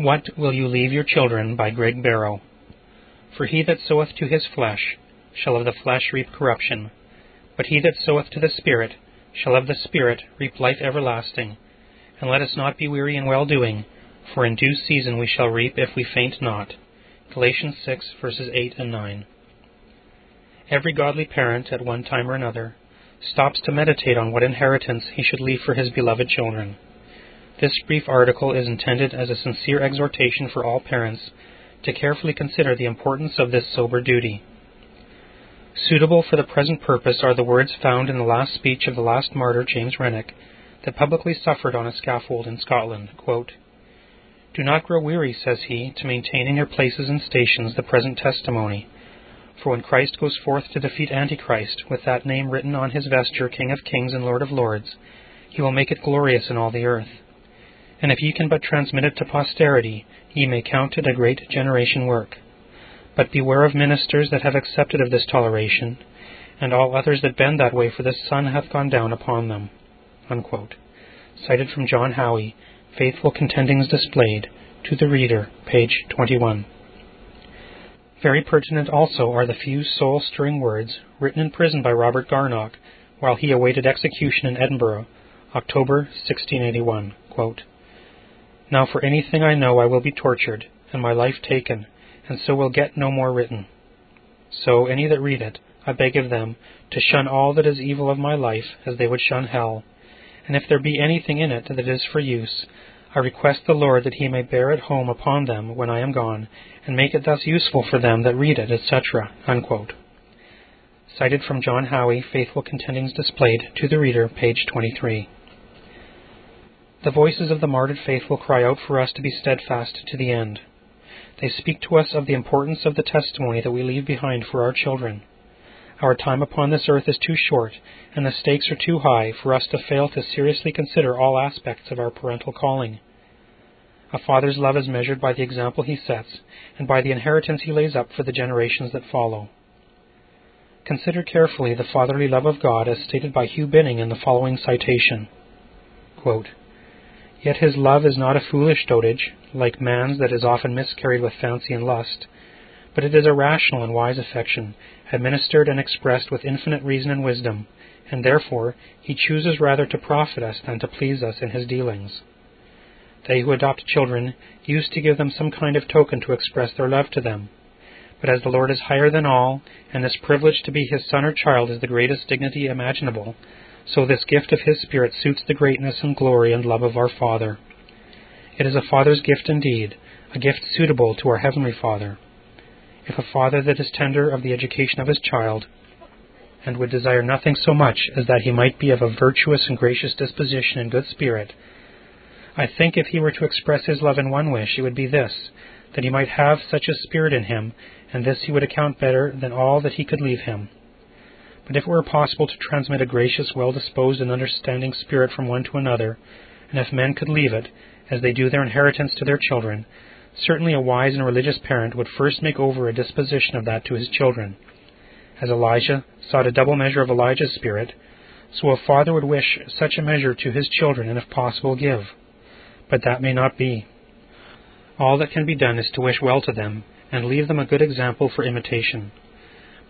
What Will You Leave Your Children by Greg Barrow. For he that soweth to his flesh shall of the flesh reap corruption, but he that soweth to the Spirit shall of the Spirit reap life everlasting. And let us not be weary in well doing, for in due season we shall reap if we faint not. Galatians 6, verses 8 and 9. Every godly parent, at one time or another, stops to meditate on what inheritance he should leave for his beloved children. This brief article is intended as a sincere exhortation for all parents to carefully consider the importance of this sober duty. Suitable for the present purpose are the words found in the last speech of the last martyr, James Renwick, that publicly suffered on a scaffold in Scotland. Quote, Do not grow weary, says he, to maintain in your places and stations the present testimony. For when Christ goes forth to defeat Antichrist, with that name written on his vesture, King of kings and Lord of lords, he will make it glorious in all the earth and if ye can but transmit it to posterity, ye may count it a great generation work. But beware of ministers that have accepted of this toleration, and all others that bend that way, for the sun hath gone down upon them. Unquote. Cited from John Howie, Faithful Contendings Displayed, to the Reader, page 21. Very pertinent also are the few soul stirring words written in prison by Robert Garnock while he awaited execution in Edinburgh, October 1681. Quote, now for anything I know I will be tortured, and my life taken, and so will get no more written. So any that read it, I beg of them, to shun all that is evil of my life, as they would shun hell. And if there be anything in it that is for use, I request the Lord that he may bear it home upon them when I am gone, and make it thus useful for them that read it, etc. Unquote. Cited from John Howie, Faithful Contendings Displayed, to the Reader, page 23. The voices of the martyred faithful cry out for us to be steadfast to the end. They speak to us of the importance of the testimony that we leave behind for our children. Our time upon this earth is too short, and the stakes are too high for us to fail to seriously consider all aspects of our parental calling. A father's love is measured by the example he sets, and by the inheritance he lays up for the generations that follow. Consider carefully the fatherly love of God as stated by Hugh Binning in the following citation. Quote, Yet his love is not a foolish dotage, like man's that is often miscarried with fancy and lust, but it is a rational and wise affection, administered and expressed with infinite reason and wisdom, and therefore he chooses rather to profit us than to please us in his dealings. They who adopt children used to give them some kind of token to express their love to them. But as the Lord is higher than all, and this privilege to be his son or child is the greatest dignity imaginable, so this gift of His Spirit suits the greatness and glory and love of our Father. It is a Father's gift indeed, a gift suitable to our Heavenly Father. If a father that is tender of the education of his child, and would desire nothing so much as that he might be of a virtuous and gracious disposition and good spirit, I think if he were to express his love in one wish, it would be this, that he might have such a spirit in him, and this he would account better than all that he could leave him. But if it were possible to transmit a gracious, well disposed, and understanding spirit from one to another, and if men could leave it, as they do their inheritance to their children, certainly a wise and religious parent would first make over a disposition of that to his children. As Elisha sought a double measure of Elijah's spirit, so a father would wish such a measure to his children, and if possible give. But that may not be. All that can be done is to wish well to them, and leave them a good example for imitation.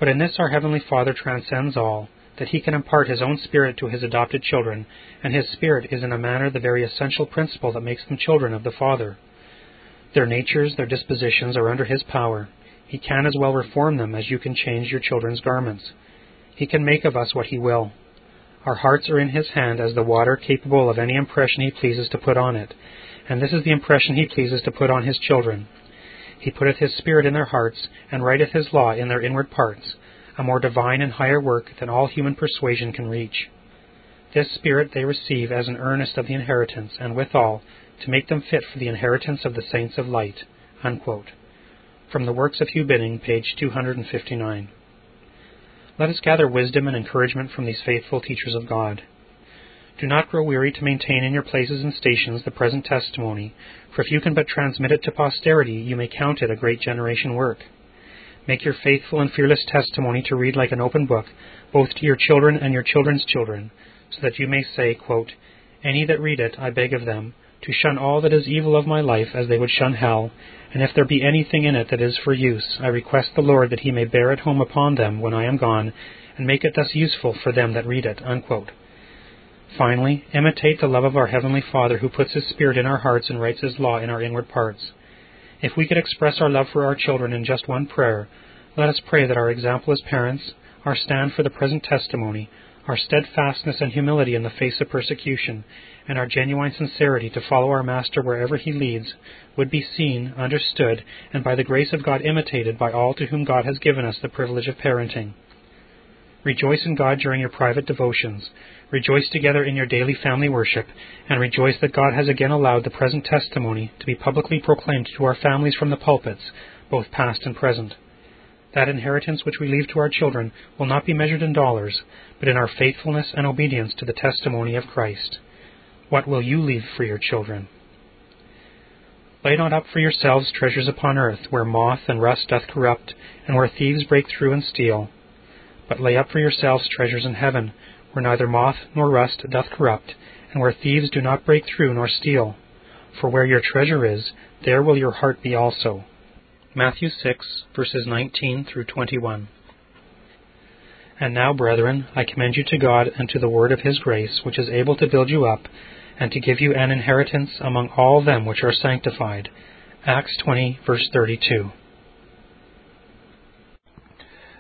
But in this our Heavenly Father transcends all, that He can impart His own Spirit to His adopted children, and His Spirit is in a manner the very essential principle that makes them children of the Father. Their natures, their dispositions are under His power. He can as well reform them as you can change your children's garments. He can make of us what He will. Our hearts are in His hand as the water capable of any impression He pleases to put on it, and this is the impression He pleases to put on His children. He putteth his Spirit in their hearts, and writeth his law in their inward parts, a more divine and higher work than all human persuasion can reach. This Spirit they receive as an earnest of the inheritance, and withal, to make them fit for the inheritance of the saints of light. Unquote. From the Works of Hugh Binning, page 259. Let us gather wisdom and encouragement from these faithful teachers of God. Do not grow weary to maintain in your places and stations the present testimony, for if you can but transmit it to posterity, you may count it a great generation work. Make your faithful and fearless testimony to read like an open book, both to your children and your children's children, so that you may say, quote, Any that read it, I beg of them, to shun all that is evil of my life as they would shun hell, and if there be anything in it that is for use, I request the Lord that he may bear it home upon them when I am gone, and make it thus useful for them that read it. Unquote. Finally, imitate the love of our Heavenly Father who puts His Spirit in our hearts and writes His law in our inward parts. If we could express our love for our children in just one prayer, let us pray that our example as parents, our stand for the present testimony, our steadfastness and humility in the face of persecution, and our genuine sincerity to follow our Master wherever he leads, would be seen, understood, and by the grace of God imitated by all to whom God has given us the privilege of parenting. Rejoice in God during your private devotions. Rejoice together in your daily family worship, and rejoice that God has again allowed the present testimony to be publicly proclaimed to our families from the pulpits, both past and present. That inheritance which we leave to our children will not be measured in dollars, but in our faithfulness and obedience to the testimony of Christ. What will you leave for your children? Lay not up for yourselves treasures upon earth, where moth and rust doth corrupt, and where thieves break through and steal. But lay up for yourselves treasures in heaven, where neither moth nor rust doth corrupt, and where thieves do not break through nor steal. For where your treasure is, there will your heart be also. Matthew 6, verses 19 through 21. And now, brethren, I commend you to God and to the word of his grace, which is able to build you up, and to give you an inheritance among all them which are sanctified. Acts 20, verse 32.